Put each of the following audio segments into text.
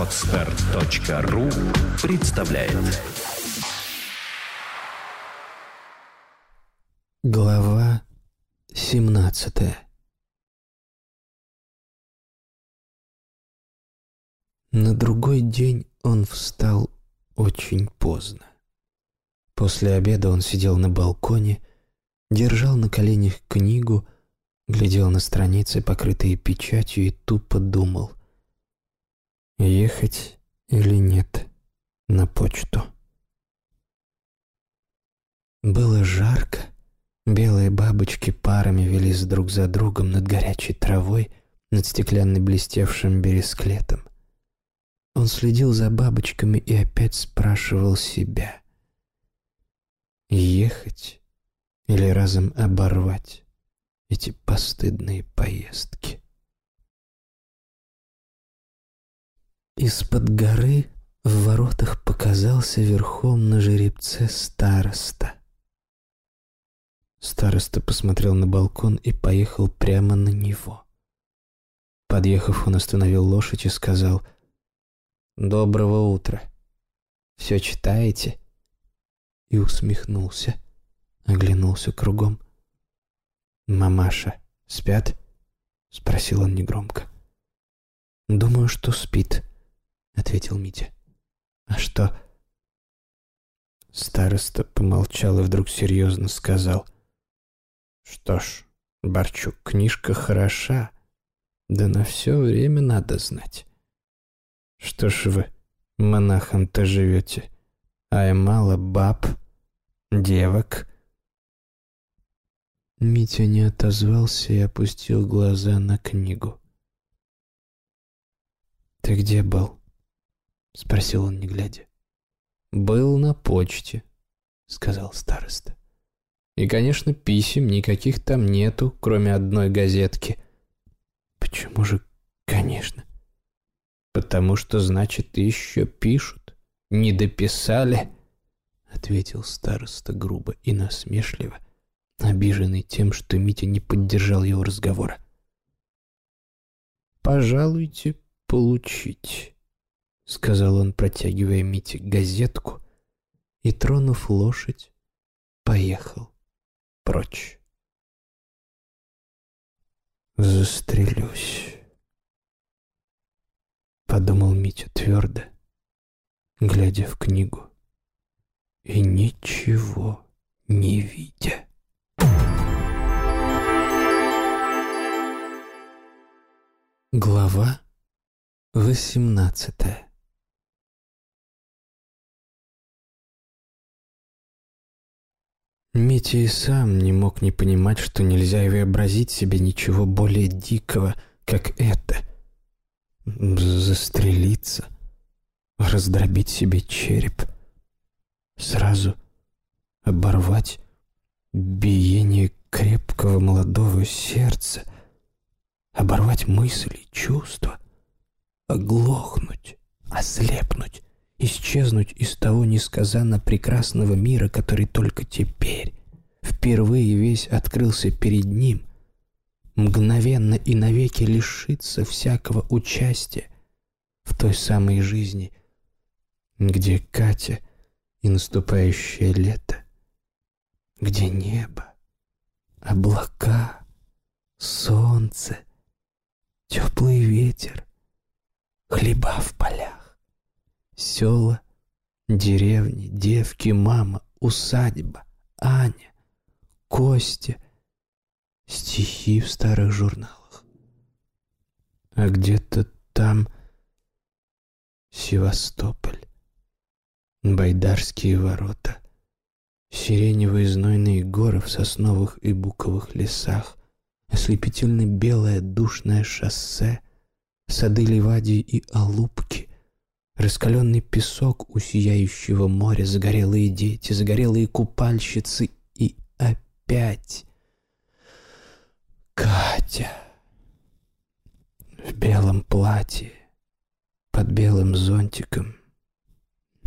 Отстар.ру представляет. Глава 17 На другой день он встал очень поздно. После обеда он сидел на балконе, держал на коленях книгу, глядел на страницы, покрытые печатью, и тупо думал, ехать или нет на почту. Было жарко, белые бабочки парами велись друг за другом над горячей травой, над стеклянно блестевшим бересклетом. Он следил за бабочками и опять спрашивал себя. Ехать или разом оборвать эти постыдные поездки? Из-под горы в воротах показался верхом на жеребце староста. Староста посмотрел на балкон и поехал прямо на него. Подъехав, он остановил лошадь и сказал — «Доброго утра. Все читаете?» И усмехнулся, оглянулся кругом. «Мамаша спят?» — спросил он негромко. «Думаю, что спит», — ответил Митя. «А что?» Староста помолчал и вдруг серьезно сказал. «Что ж, Барчук, книжка хороша, да на все время надо знать. Что ж вы монахом-то живете? Ай, мало баб, девок. Митя не отозвался и опустил глаза на книгу. «Ты где был?» — спросил он, не глядя. «Был на почте», — сказал староста. «И, конечно, писем никаких там нету, кроме одной газетки». «Почему же, конечно?» «Потому что, значит, еще пишут. Не дописали?» Ответил староста грубо и насмешливо, обиженный тем, что Митя не поддержал его разговора. «Пожалуйте получить», — сказал он, протягивая Мите газетку, и, тронув лошадь, поехал прочь. «Застрелюсь» подумал Митя твердо, глядя в книгу и ничего не видя. Глава восемнадцатая Митя и сам не мог не понимать, что нельзя и вообразить себе ничего более дикого, как это — застрелиться, раздробить себе череп, сразу оборвать биение крепкого молодого сердца, оборвать мысли, чувства, оглохнуть, ослепнуть, исчезнуть из того несказанно прекрасного мира, который только теперь, впервые весь открылся перед ним, мгновенно и навеки лишиться всякого участия в той самой жизни, где Катя и наступающее лето, где небо, облака, солнце, теплый ветер, хлеба в полях, села, деревни, девки, мама, усадьба, Аня, Костя — стихи в старых журналах. А где-то там Севастополь, Байдарские ворота, сиреневые знойные горы в сосновых и буковых лесах, ослепительно белое душное шоссе, сады Ливадии и Алупки, раскаленный песок у сияющего моря, загорелые дети, загорелые купальщицы и опять Катя в белом платье, под белым зонтиком,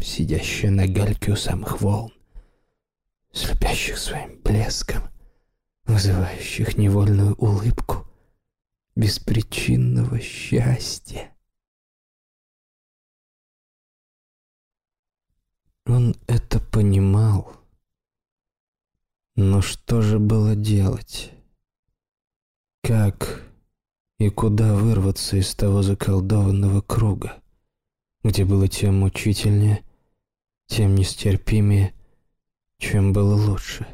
сидящая на гальке у самых волн, слепящих своим блеском, вызывающих невольную улыбку беспричинного счастья. Он это понимал. Но что же было делать? Как и куда вырваться из того заколдованного круга, где было тем мучительнее, тем нестерпимее, чем было лучше?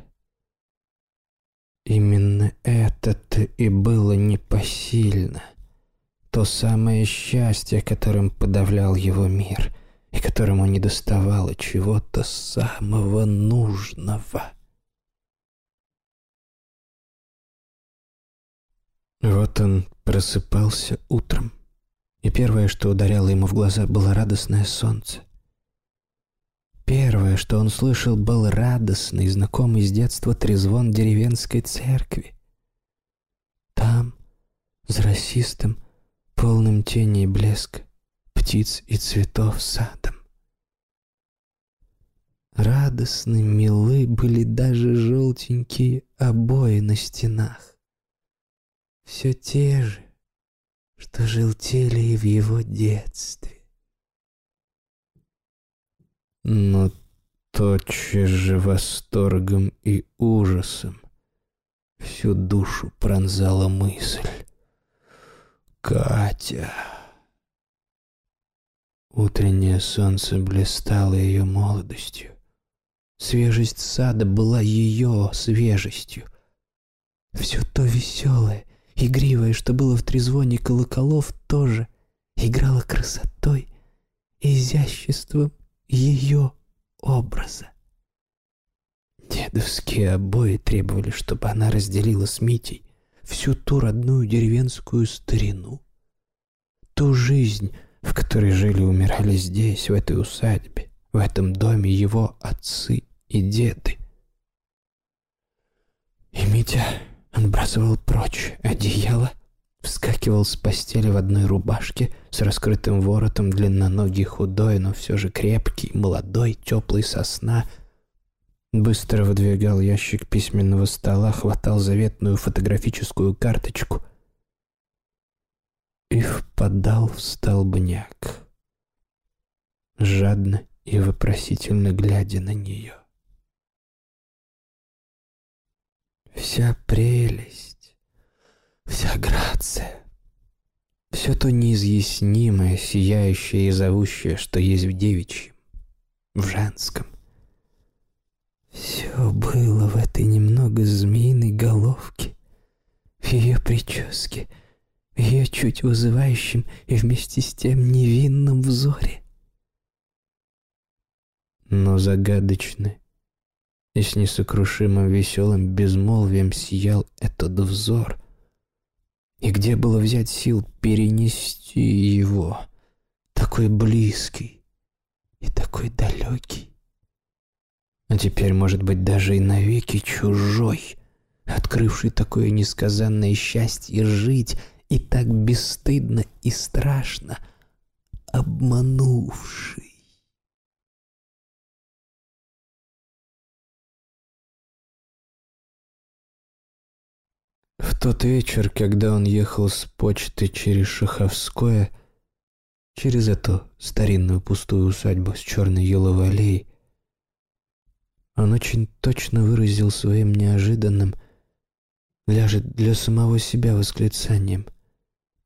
Именно это-то и было непосильно. То самое счастье, которым подавлял его мир, и которому не доставало чего-то самого нужного. Вот он просыпался утром, и первое, что ударяло ему в глаза, было радостное солнце. Первое, что он слышал, был радостный, знакомый с детства трезвон деревенской церкви. Там, за расистым, полным тени и блеска, птиц и цветов садом. Радостны, милы были даже желтенькие обои на стенах все те же, что желтели и в его детстве. Но тотчас же восторгом и ужасом всю душу пронзала мысль. «Катя!» Утреннее солнце блистало ее молодостью. Свежесть сада была ее свежестью. Все то веселое, Игривое, что было в трезвоне колоколов, тоже играло красотой изяществом ее образа. Дедовские обои требовали, чтобы она разделила с Митей всю ту родную деревенскую старину, ту жизнь, в которой жили и умирали здесь, в этой усадьбе, в этом доме его отцы и деды. И Митя отбрасывал прочь одеяло, вскакивал с постели в одной рубашке с раскрытым воротом, длинноногий, худой, но все же крепкий, молодой, теплый сосна. Быстро выдвигал ящик письменного стола, хватал заветную фотографическую карточку и впадал в столбняк, жадно и вопросительно глядя на нее. Вся прелесть, вся грация, все то неизъяснимое, сияющее и зовущее, что есть в девичьем, в женском. Все было в этой немного змеиной головке, в ее прическе, ее чуть вызывающем и вместе с тем невинном взоре. Но загадочно и с несокрушимым веселым безмолвием сиял этот взор. И где было взять сил перенести его, такой близкий и такой далекий? А теперь, может быть, даже и навеки чужой, открывший такое несказанное счастье жить и так бесстыдно и страшно обманувший. В тот вечер, когда он ехал с почты через Шаховское, через эту старинную пустую усадьбу с черной еловой аллеей, он очень точно выразил своим неожиданным, ляжет для самого себя восклицанием,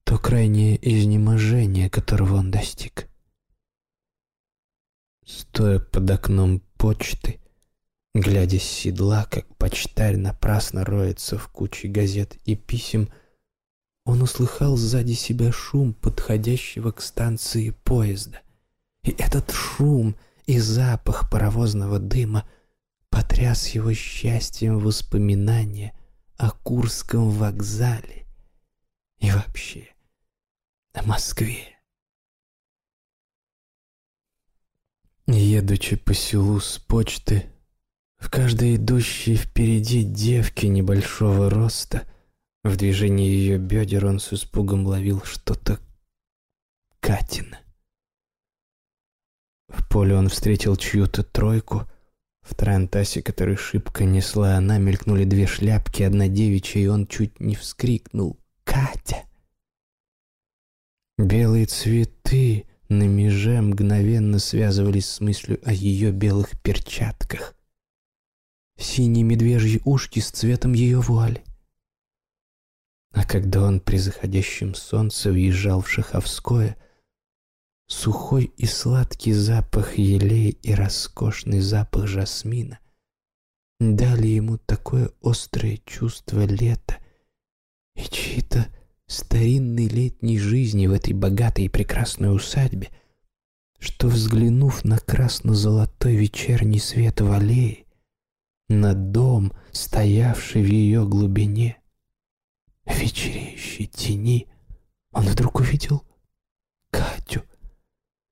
то крайнее изнеможение, которого он достиг. Стоя под окном почты, Глядя с седла, как почтарь напрасно роется в куче газет и писем, он услыхал сзади себя шум подходящего к станции поезда. И этот шум и запах паровозного дыма потряс его счастьем воспоминания о Курском вокзале и вообще о Москве. Едучи по селу с почты, в каждой идущей впереди девке небольшого роста, в движении ее бедер он с испугом ловил что-то Катина. В поле он встретил чью-то тройку. В Тарантасе, который шибко несла она, мелькнули две шляпки, одна девичья, и он чуть не вскрикнул «Катя!». Белые цветы на меже мгновенно связывались с мыслью о ее белых перчатках. Синие медвежьи ушки с цветом ее вуали. А когда он при заходящем солнце въезжал в Шаховское, сухой и сладкий запах елей и роскошный запах жасмина дали ему такое острое чувство лета и чьи-то старинной летней жизни в этой богатой и прекрасной усадьбе, что, взглянув на красно-золотой вечерний свет в аллее, на дом, стоявший в ее глубине, в вечереющей тени, он вдруг увидел Катю,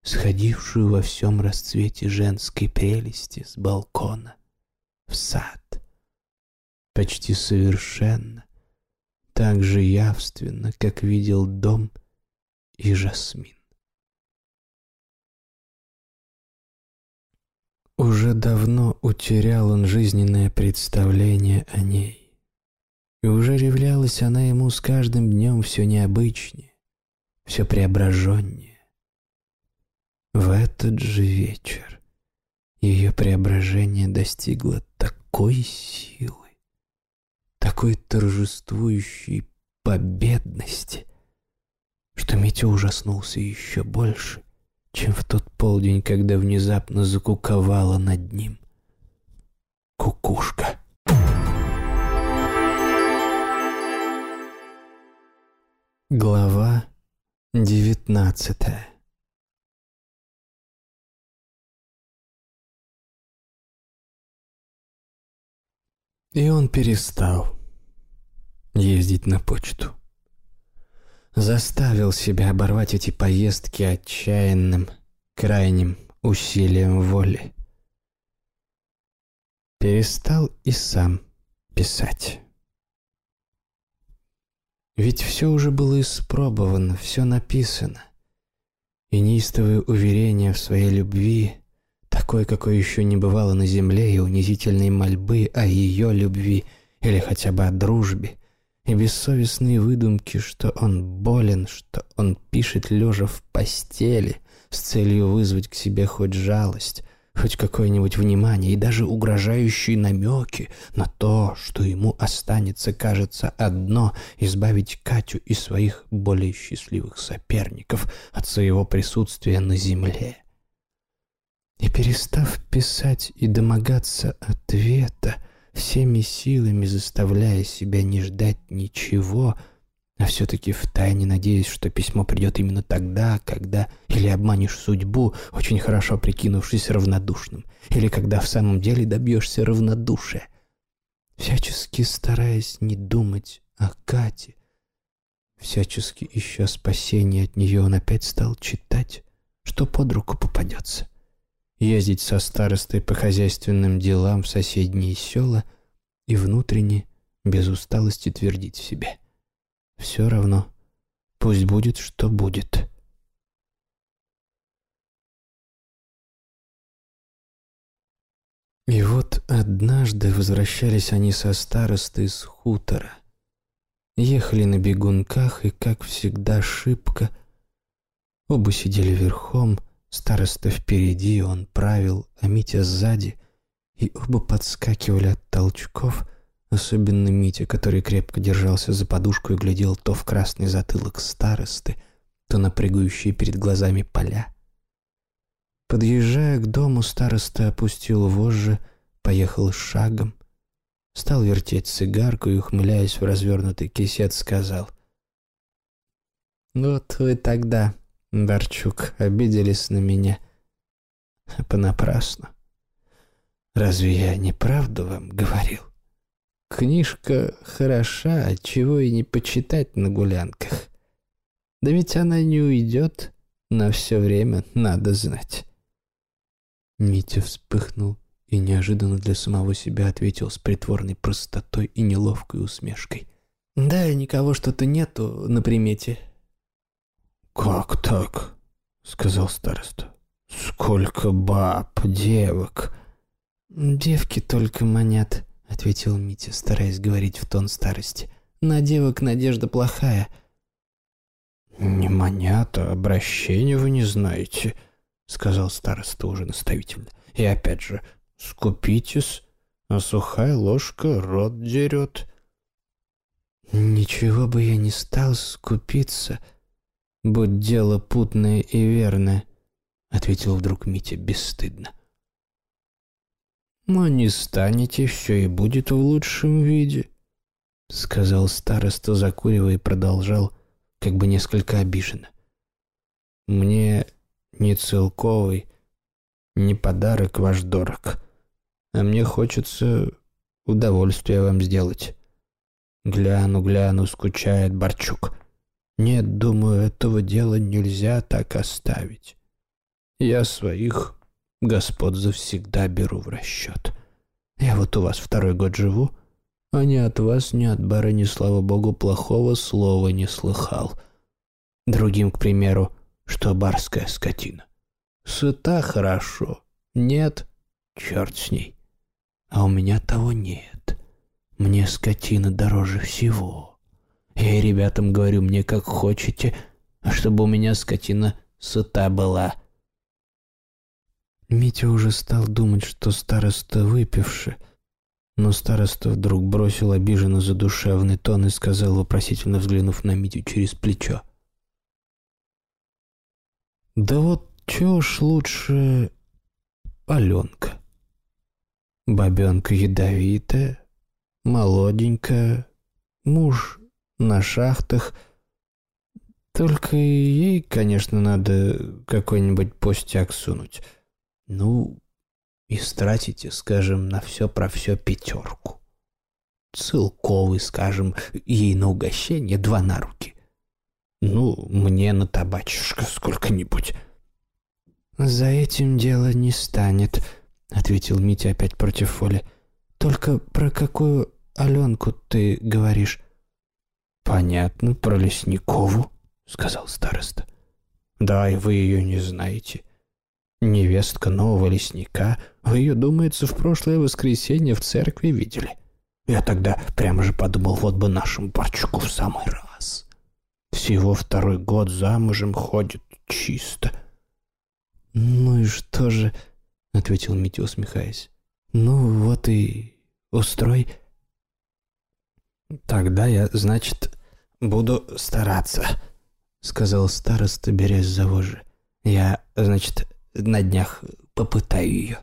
сходившую во всем расцвете женской прелести с балкона в сад. Почти совершенно, так же явственно, как видел дом и Жасмин. Уже давно утерял он жизненное представление о ней. И уже являлась она ему с каждым днем все необычнее, все преображеннее. В этот же вечер ее преображение достигло такой силы, такой торжествующей победности, что Митя ужаснулся еще больше, чем в тот полдень, когда внезапно закуковала над ним кукушка. Глава девятнадцатая И он перестал ездить на почту. Заставил себя оборвать эти поездки отчаянным, крайним усилием воли. Перестал и сам писать. Ведь все уже было испробовано, все написано. И неистовые уверения в своей любви такой, какой еще не бывало на земле, и унизительные мольбы о ее любви или хотя бы о дружбе, и бессовестные выдумки, что он болен, что он пишет лежа в постели с целью вызвать к себе хоть жалость, хоть какое-нибудь внимание и даже угрожающие намеки на то, что ему останется, кажется, одно — избавить Катю и своих более счастливых соперников от своего присутствия на земле. И перестав писать и домогаться ответа, всеми силами заставляя себя не ждать ничего, а все-таки втайне надеясь, что письмо придет именно тогда, когда или обманешь судьбу, очень хорошо прикинувшись равнодушным, или когда в самом деле добьешься равнодушия. Всячески стараясь не думать о Кате, всячески ища спасения от нее, он опять стал читать, что под руку попадется ездить со старостой по хозяйственным делам в соседние села и внутренне, без усталости, твердить в себе. Все равно, пусть будет, что будет. И вот однажды возвращались они со старостой с хутора. Ехали на бегунках и, как всегда, шибко. Оба сидели верхом — Староста впереди, он правил, а Митя сзади, и оба подскакивали от толчков, особенно Митя, который крепко держался за подушку и глядел то в красный затылок старосты, то на прыгающие перед глазами поля. Подъезжая к дому, староста опустил вожжи, поехал шагом, стал вертеть цигарку и, ухмыляясь в развернутый кисет, сказал «Вот вы тогда Барчук, обиделись на меня. Понапрасну. Разве я неправду вам говорил? Книжка хороша, а чего и не почитать на гулянках. Да ведь она не уйдет, на все время надо знать. Митя вспыхнул и неожиданно для самого себя ответил с притворной простотой и неловкой усмешкой. «Да, никого что-то нету на примете. «Как так?» — сказал староста. «Сколько баб, девок!» «Девки только манят», — ответил Митя, стараясь говорить в тон старости. «На девок надежда плохая». «Не манята, обращения вы не знаете», — сказал староста уже наставительно. «И опять же, скупитесь, а сухая ложка рот дерет». «Ничего бы я не стал скупиться, будь дело путное и верное», — ответил вдруг Митя бесстыдно. «Но не станете, все и будет в лучшем виде», — сказал староста, закуривая и продолжал, как бы несколько обиженно. «Мне не целковый, не подарок ваш дорог, а мне хочется удовольствие вам сделать». Гляну, гляну, скучает Борчук. Нет, думаю, этого дела нельзя так оставить. Я своих господ завсегда беру в расчет. Я вот у вас второй год живу, а ни от вас, ни от барыни, слава богу, плохого слова не слыхал. Другим, к примеру, что барская скотина. Сыта хорошо, нет, черт с ней. А у меня того нет. Мне скотина дороже всего. Я и ребятам говорю, мне как хочете, чтобы у меня скотина сыта была. Митя уже стал думать, что староста выпивший, но староста вдруг бросил обиженно задушевный тон и сказал, вопросительно взглянув на Митю через плечо. «Да вот чего ж лучше Аленка? Бабенка ядовитая, молоденькая, муж на шахтах. Только ей, конечно, надо какой-нибудь постяк сунуть. Ну, и стратите, скажем, на все про все пятерку. Целковый, скажем, ей на угощение два на руки. Ну, мне на табачишко сколько-нибудь. «За этим дело не станет», — ответил Митя опять против Фоли. Только про какую Аленку ты говоришь?» «Понятно, про Лесникову», — сказал староста. «Да, и вы ее не знаете. Невестка нового лесника. Вы ее, думается, в прошлое воскресенье в церкви видели. Я тогда прямо же подумал, вот бы нашему парчуку в самый раз. Всего второй год замужем ходит чисто». «Ну и что же?» — ответил Митя, усмехаясь. «Ну вот и устрой». «Тогда я, значит, буду стараться», — сказал староста, берясь за вожжи. «Я, значит, на днях попытаю ее.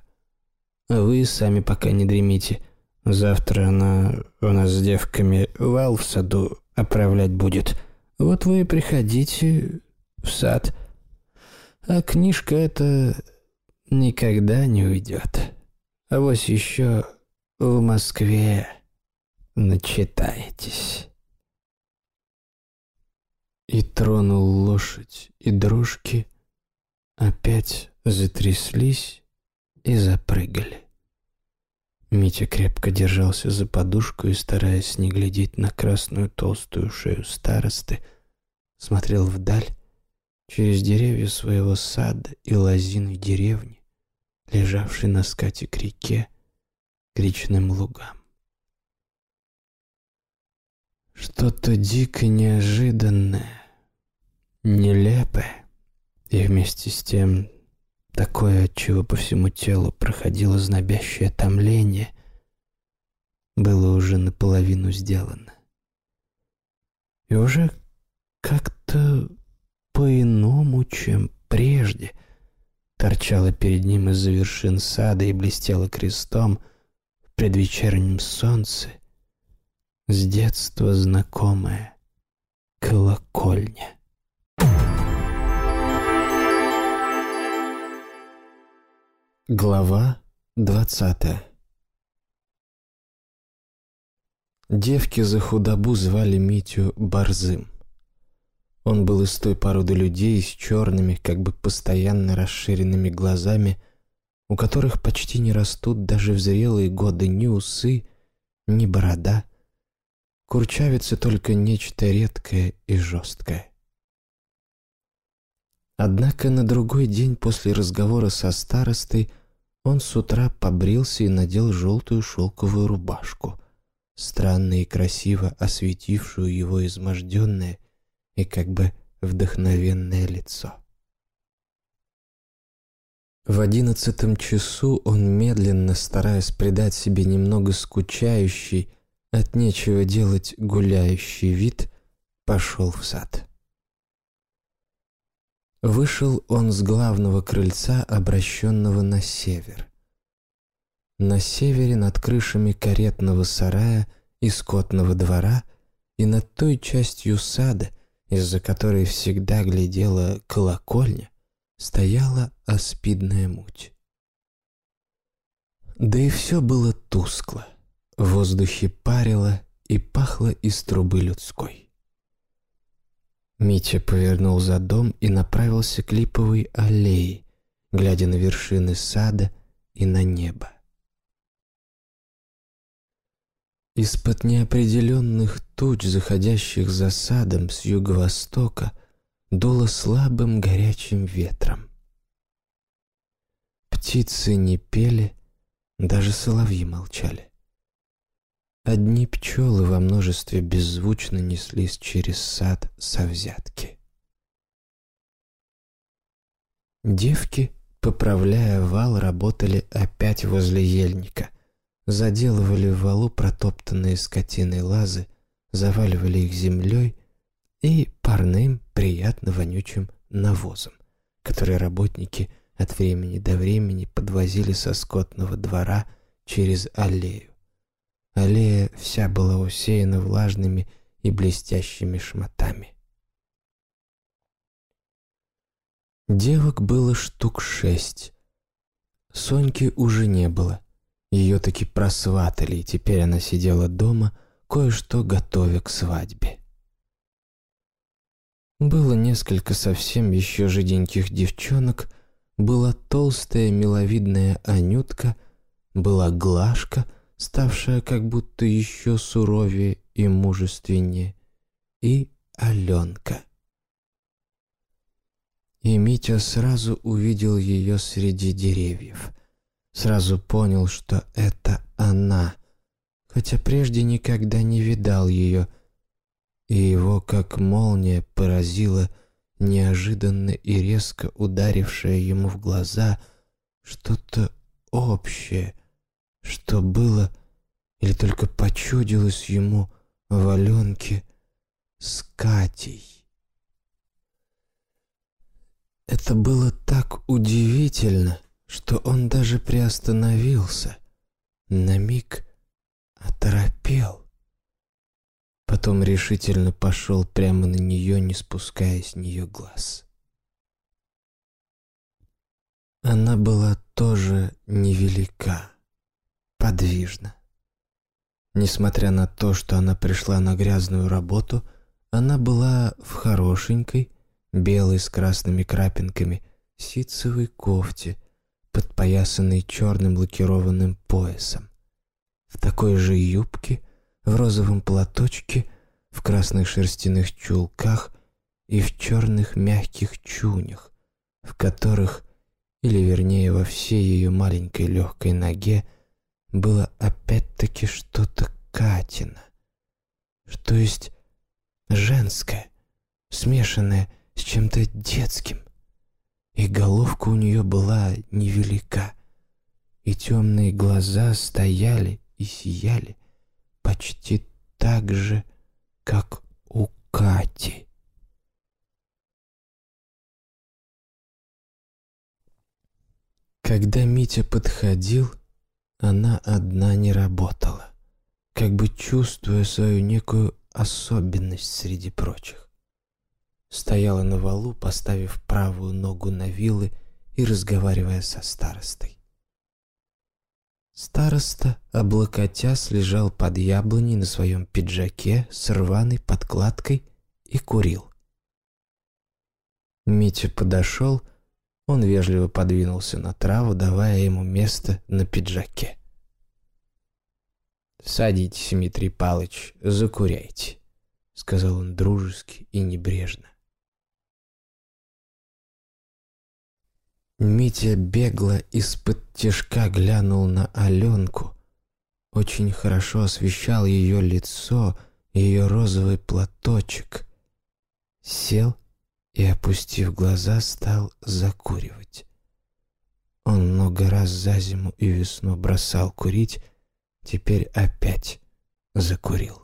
Вы сами пока не дремите. Завтра она у нас с девками вал в саду оправлять будет. Вот вы приходите в сад. А книжка эта никогда не уйдет». А вот еще в Москве начитаетесь. И тронул лошадь, и дрожки опять затряслись и запрыгали. Митя крепко держался за подушку и, стараясь не глядеть на красную толстую шею старосты, смотрел вдаль через деревья своего сада и лозины деревни, лежавший на скате к реке, к речным лугам. Что-то дико неожиданное, нелепое и вместе с тем такое, от чего по всему телу проходило знобящее томление, было уже наполовину сделано. И уже как-то по-иному, чем прежде — торчала перед ним из-за вершин сада и блестела крестом в предвечернем солнце, с детства знакомая колокольня. Глава двадцатая Девки за худобу звали Митю Борзым. Он был из той породы людей с черными, как бы постоянно расширенными глазами, у которых почти не растут даже в зрелые годы ни усы, ни борода. Курчавится только нечто редкое и жесткое. Однако на другой день после разговора со старостой он с утра побрился и надел желтую шелковую рубашку, странно и красиво осветившую его изможденное и как бы вдохновенное лицо. В одиннадцатом часу он медленно, стараясь придать себе немного скучающий, от нечего делать гуляющий вид, пошел в сад. Вышел он с главного крыльца, обращенного на север. На севере над крышами каретного сарая и скотного двора и над той частью сада, из-за которой всегда глядела колокольня, стояла аспидная муть. Да и все было тускло, в воздухе парило и пахло из трубы людской. Митя повернул за дом и направился к липовой аллее, глядя на вершины сада и на небо. Из-под неопределенных туч, заходящих за садом с юго-востока, дуло слабым горячим ветром. Птицы не пели, даже соловьи молчали. Одни пчелы во множестве беззвучно неслись через сад со взятки. Девки, поправляя вал, работали опять возле ельника — заделывали в валу протоптанные скотиной лазы, заваливали их землей и парным, приятно вонючим навозом, который работники от времени до времени подвозили со скотного двора через аллею. Аллея вся была усеяна влажными и блестящими шматами. Девок было штук шесть. Соньки уже не было — ее таки просватали, и теперь она сидела дома, кое-что готовя к свадьбе. Было несколько совсем еще жиденьких девчонок, была толстая миловидная Анютка, была Глашка, ставшая как будто еще суровее и мужественнее, и Аленка. И Митя сразу увидел ее среди деревьев. Сразу понял, что это она, хотя прежде никогда не видал ее, и его, как молния, поразило неожиданно и резко ударившее ему в глаза что-то общее, что было или только почудилось ему в Аленке с Катей. Это было так удивительно — что он даже приостановился, на миг оторопел. Потом решительно пошел прямо на нее, не спуская с нее глаз. Она была тоже невелика, подвижна. Несмотря на то, что она пришла на грязную работу, она была в хорошенькой, белой с красными крапинками, ситцевой кофте — подпоясанный черным лакированным поясом. В такой же юбке, в розовом платочке, в красных шерстяных чулках и в черных мягких чунях, в которых, или вернее во всей ее маленькой легкой ноге, было опять-таки что-то Катина, что есть женское, смешанное с чем-то детским и головка у нее была невелика, и темные глаза стояли и сияли почти так же, как у Кати. Когда Митя подходил, она одна не работала, как бы чувствуя свою некую особенность среди прочих стояла на валу, поставив правую ногу на вилы и разговаривая со старостой. Староста, облокотясь, лежал под яблоней на своем пиджаке с рваной подкладкой и курил. Митя подошел, он вежливо подвинулся на траву, давая ему место на пиджаке. «Садитесь, Дмитрий Палыч, закуряйте», — сказал он дружески и небрежно. Митя бегло из-под тяжка глянул на Аленку. Очень хорошо освещал ее лицо, ее розовый платочек. Сел и, опустив глаза, стал закуривать. Он много раз за зиму и весну бросал курить, теперь опять закурил.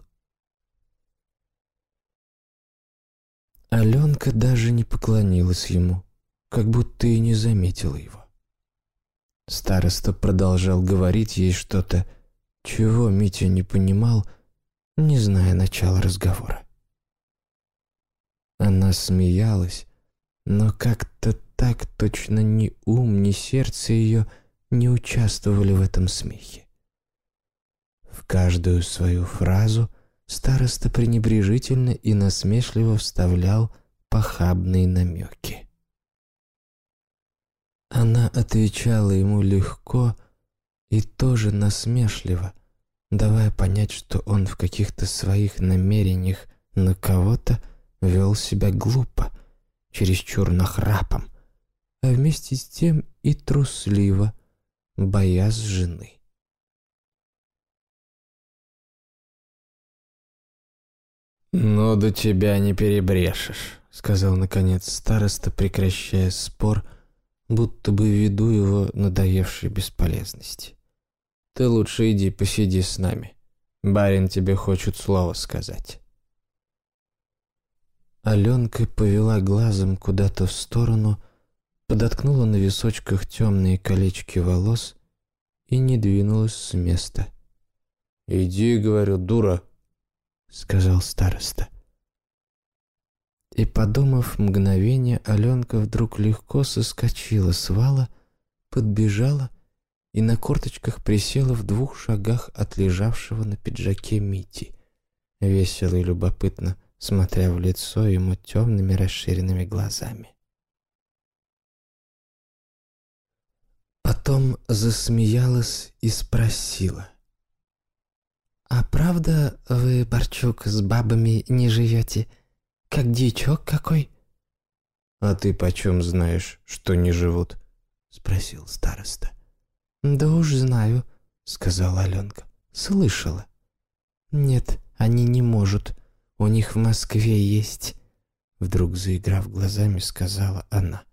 Аленка даже не поклонилась ему, как будто и не заметила его. Староста продолжал говорить ей что-то, чего Митя не понимал, не зная начала разговора. Она смеялась, но как-то так точно ни ум, ни сердце ее не участвовали в этом смехе. В каждую свою фразу староста пренебрежительно и насмешливо вставлял похабные намеки. Она отвечала ему легко и тоже насмешливо, давая понять, что он в каких-то своих намерениях на кого-то вел себя глупо, чересчур нахрапом, а вместе с тем и трусливо, боясь жены. «Ну, до тебя не перебрешешь», — сказал, наконец, староста, прекращая спор, будто бы ввиду его надоевшей бесполезности. «Ты лучше иди посиди с нами. Барин тебе хочет слово сказать». Аленка повела глазом куда-то в сторону, подоткнула на височках темные колечки волос и не двинулась с места. «Иди, — говорю, — дура!» сказал староста. И, подумав мгновение, Аленка вдруг легко соскочила с вала, подбежала и на корточках присела в двух шагах от лежавшего на пиджаке Мити, весело и любопытно смотря в лицо ему темными расширенными глазами. Потом засмеялась и спросила. «А правда вы, Борчук, с бабами не живете? Как дичок какой?» «А ты почем знаешь, что не живут?» — спросил староста. «Да уж знаю», — сказала Аленка. «Слышала». «Нет, они не могут. У них в Москве есть». Вдруг, заиграв глазами, сказала она.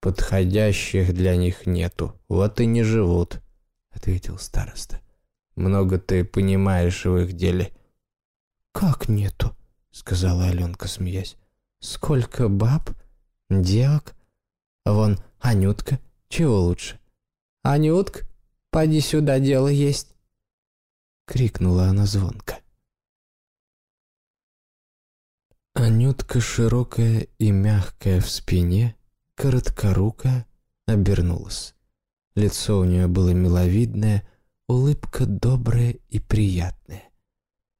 «Подходящих для них нету, вот и не живут», — ответил староста. Много ты понимаешь в их деле». «Как нету?» — сказала Аленка, смеясь. «Сколько баб, девок? Вон Анютка, чего лучше?» «Анютка, поди сюда, дело есть!» — крикнула она звонко. Анютка, широкая и мягкая в спине, короткорукая, обернулась. Лицо у нее было миловидное, улыбка добрая и приятная.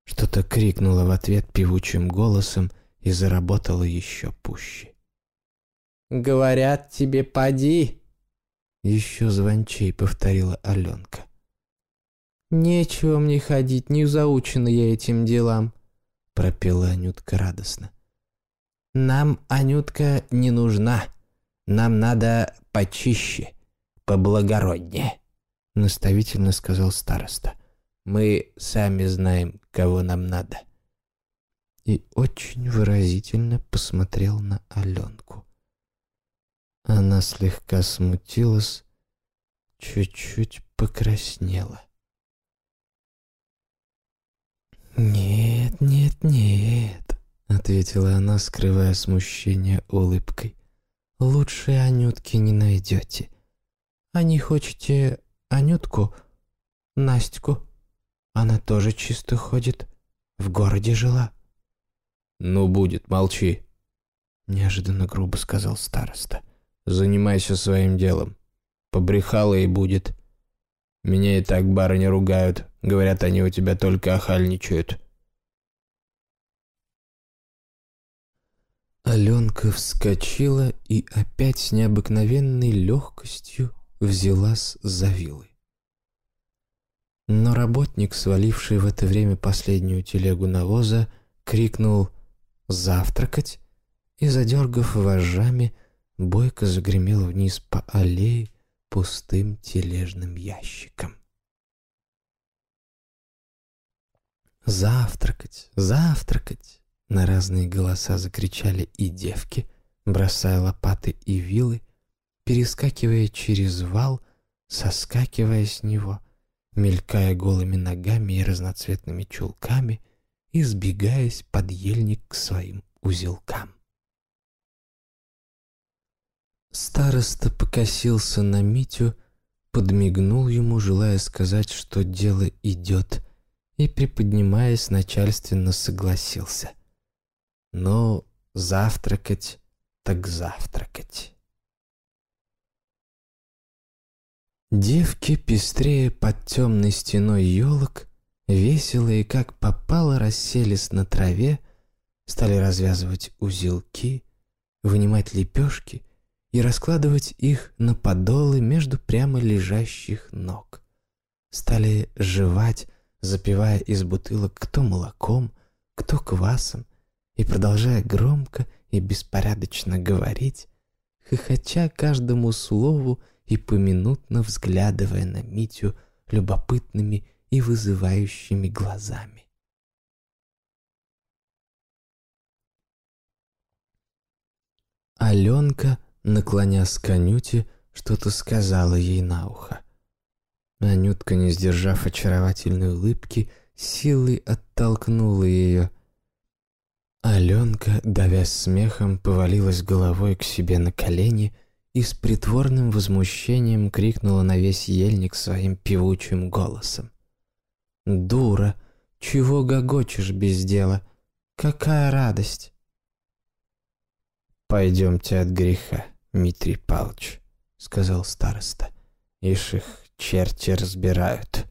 Что-то крикнула в ответ певучим голосом и заработала еще пуще. «Говорят тебе, поди!» Еще звончей повторила Аленка. «Нечего мне ходить, не заучена я этим делам», пропела Анютка радостно. «Нам, Анютка, не нужна. Нам надо почище, поблагороднее». — наставительно сказал староста. «Мы сами знаем, кого нам надо». И очень выразительно посмотрел на Аленку. Она слегка смутилась, чуть-чуть покраснела. Ответила она, скрывая смущение улыбкой. «Лучше Анютки не найдете. А не хотите Анютку, Настю. Она тоже чисто ходит. В городе жила. «Ну, будет, молчи», — неожиданно грубо сказал староста. «Занимайся своим делом. Побрехала и будет. Меня и так барыни ругают. Говорят, они у тебя только охальничают». Аленка вскочила и опять с необыкновенной легкостью взялась за вилы. Но работник, сваливший в это время последнюю телегу навоза, крикнул «Завтракать!» и, задергав вожжами, бойко загремел вниз по аллее пустым тележным ящиком. «Завтракать! Завтракать!» На разные голоса закричали и девки, бросая лопаты и вилы, перескакивая через вал, соскакивая с него, мелькая голыми ногами и разноцветными чулками и сбегаясь под ельник к своим узелкам. Староста покосился на Митю, подмигнул ему, желая сказать, что дело идет, и, приподнимаясь, начальственно согласился. Но завтракать так завтракать. Девки, пестрее под темной стеной елок, весело и как попало расселись на траве, стали развязывать узелки, вынимать лепешки и раскладывать их на подолы между прямо лежащих ног. Стали жевать, запивая из бутылок кто молоком, кто квасом, и продолжая громко и беспорядочно говорить, хохоча каждому слову и поминутно взглядывая на Митю любопытными и вызывающими глазами. Аленка, наклонясь к Анюте, что-то сказала ей на ухо. Анютка, не сдержав очаровательной улыбки, силой оттолкнула ее. Аленка, давясь смехом, повалилась головой к себе на колени и с притворным возмущением крикнула на весь ельник своим певучим голосом. «Дура! Чего гогочешь без дела? Какая радость!» «Пойдемте от греха, Дмитрий Павлович», — сказал староста. «Ишь их черти разбирают».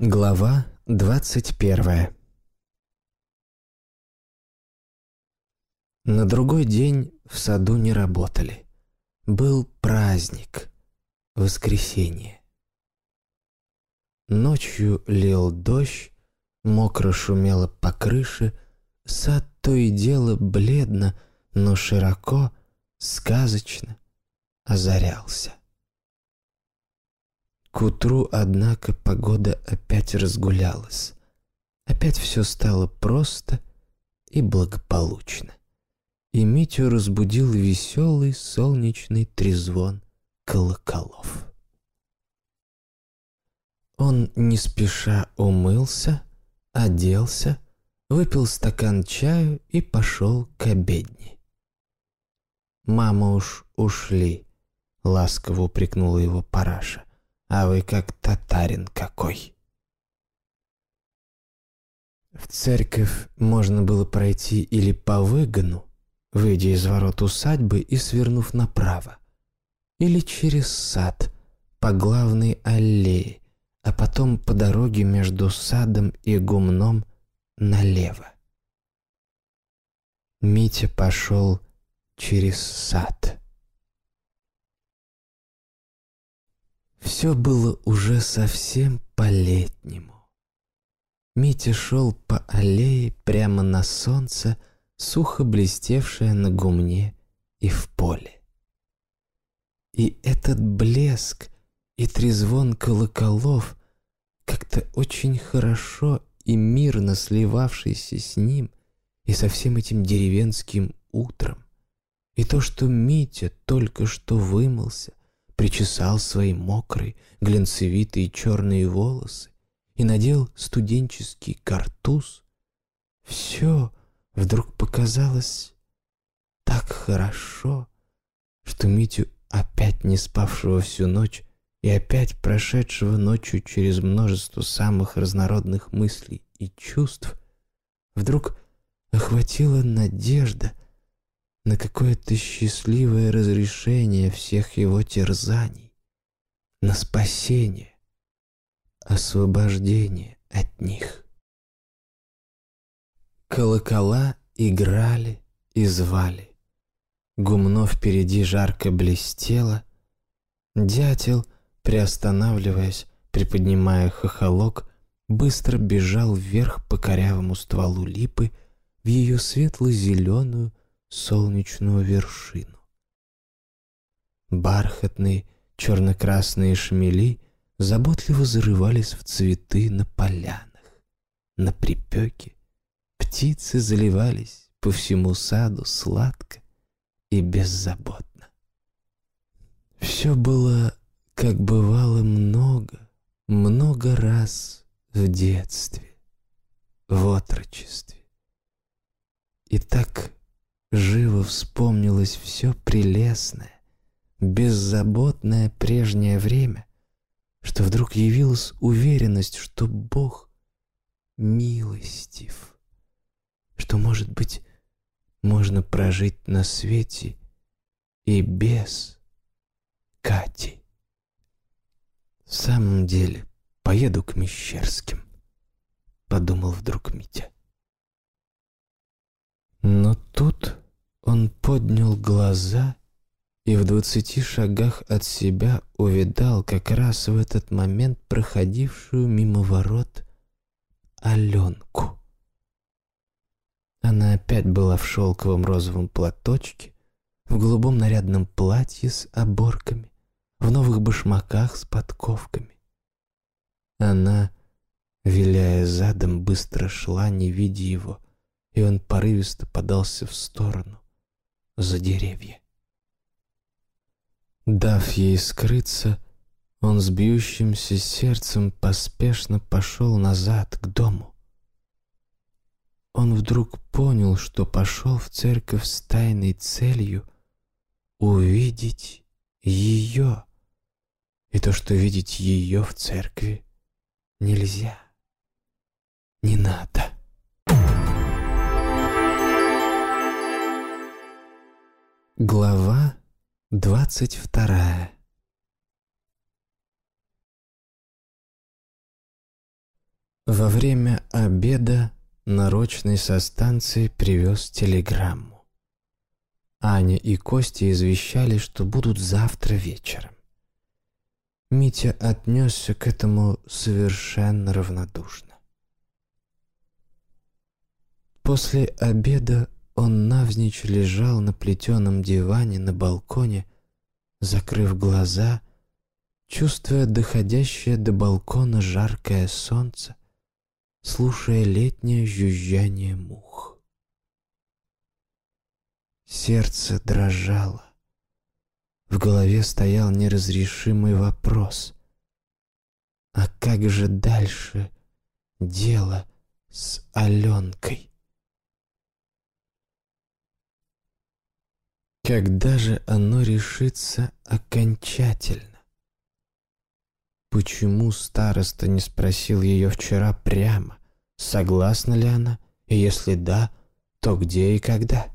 Глава двадцать первая На другой день в саду не работали. Был праздник, воскресенье. Ночью лил дождь, мокро шумело по крыше, сад то и дело бледно, но широко, сказочно озарялся. К утру, однако, погода опять разгулялась. Опять все стало просто и благополучно и Митю разбудил веселый солнечный трезвон колоколов. Он не спеша умылся, оделся, выпил стакан чаю и пошел к обедне. «Мама уж ушли», — ласково упрекнула его параша, «а вы как татарин какой». В церковь можно было пройти или по выгону, выйдя из ворот усадьбы и свернув направо. Или через сад, по главной аллее, а потом по дороге между садом и гумном налево. Митя пошел через сад. Все было уже совсем по-летнему. Митя шел по аллее прямо на солнце, сухо блестевшая на гумне и в поле. И этот блеск и трезвон колоколов, как-то очень хорошо и мирно сливавшийся с ним и со всем этим деревенским утром, и то, что Митя только что вымылся, причесал свои мокрые, глянцевитые черные волосы и надел студенческий картуз, все вдруг показалось так хорошо, что Митю, опять не спавшего всю ночь и опять прошедшего ночью через множество самых разнородных мыслей и чувств, вдруг охватила надежда на какое-то счастливое разрешение всех его терзаний, на спасение, освобождение от них. Колокола играли и звали. Гумно впереди жарко блестело. Дятел, приостанавливаясь, приподнимая хохолок, быстро бежал вверх по корявому стволу липы в ее светло-зеленую солнечную вершину. Бархатные черно-красные шмели заботливо зарывались в цветы на полянах, на припеке. Птицы заливались по всему саду сладко и беззаботно. Все было, как бывало, много, много раз в детстве, в отрочестве. И так живо вспомнилось все прелестное, беззаботное прежнее время, что вдруг явилась уверенность, что Бог милостив, что, может быть, можно прожить на свете и без Кати. В самом деле, поеду к Мещерским, подумал вдруг Митя. Но тут он поднял глаза и в двадцати шагах от себя увидал как раз в этот момент проходившую мимо ворот Аленку. Она опять была в шелковом розовом платочке, в голубом нарядном платье с оборками, в новых башмаках с подковками. Она, виляя задом, быстро шла, не видя его, и он порывисто подался в сторону, за деревья. Дав ей скрыться, он с бьющимся сердцем поспешно пошел назад к дому. Он вдруг понял, что пошел в церковь с тайной целью увидеть ее. И то, что видеть ее в церкви нельзя, не надо. Глава Двадцать вторая. Во время обеда нарочный со станции привез телеграмму. Аня и Костя извещали, что будут завтра вечером. Митя отнесся к этому совершенно равнодушно. После обеда он навзничь лежал на плетеном диване на балконе, закрыв глаза, чувствуя доходящее до балкона жаркое солнце, слушая летнее жужжание мух. Сердце дрожало. В голове стоял неразрешимый вопрос. А как же дальше дело с Аленкой? Когда же оно решится окончательно? Почему староста не спросил ее вчера прямо, согласна ли она, и если да, то где и когда?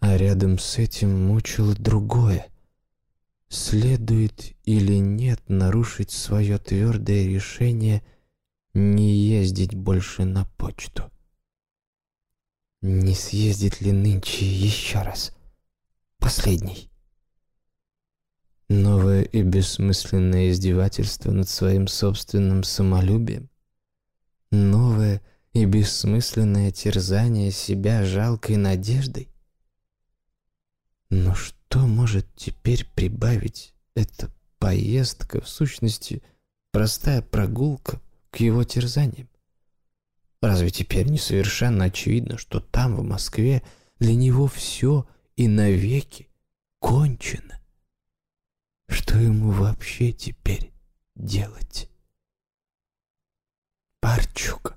А рядом с этим мучило другое. Следует или нет нарушить свое твердое решение не ездить больше на почту? Не съездит ли нынче еще раз? Последний. Новое и бессмысленное издевательство над своим собственным самолюбием? Новое и бессмысленное терзание себя жалкой надеждой? Но что может теперь прибавить эта поездка, в сущности, простая прогулка к его терзаниям? Разве теперь не совершенно очевидно, что там, в Москве, для него все и навеки кончено? Что ему вообще теперь делать? «Парчук!»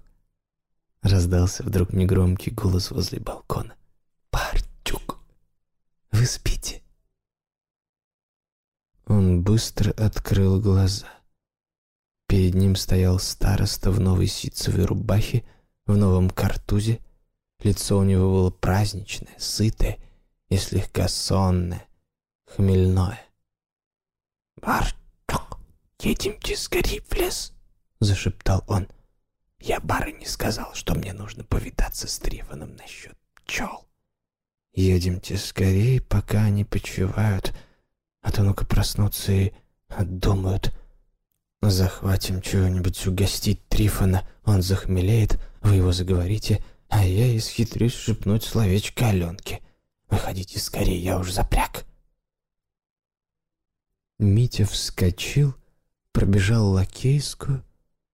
— раздался вдруг негромкий голос возле балкона. «Парчук! Вы спите?» Он быстро открыл глаза. Перед ним стоял староста в новой ситцевой рубахе в новом картузе. Лицо у него было праздничное, сытое и слегка сонное, хмельное. «Барток, едемте скорее в лес», — зашептал он. «Я барыне сказал, что мне нужно повидаться с Трифоном насчет пчел. Едемте скорее, пока они почивают, а то ну-ка проснутся и отдумают». Захватим чего-нибудь угостить Трифона, он захмелеет, вы его заговорите, а я исхитрюсь шепнуть словечко Аленке. Выходите скорее, я уж запряг. Митя вскочил, пробежал лакейскую,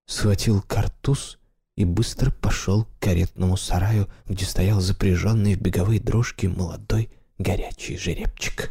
схватил картуз и быстро пошел к каретному сараю, где стоял запряженный в беговые дрожки молодой горячий жеребчик.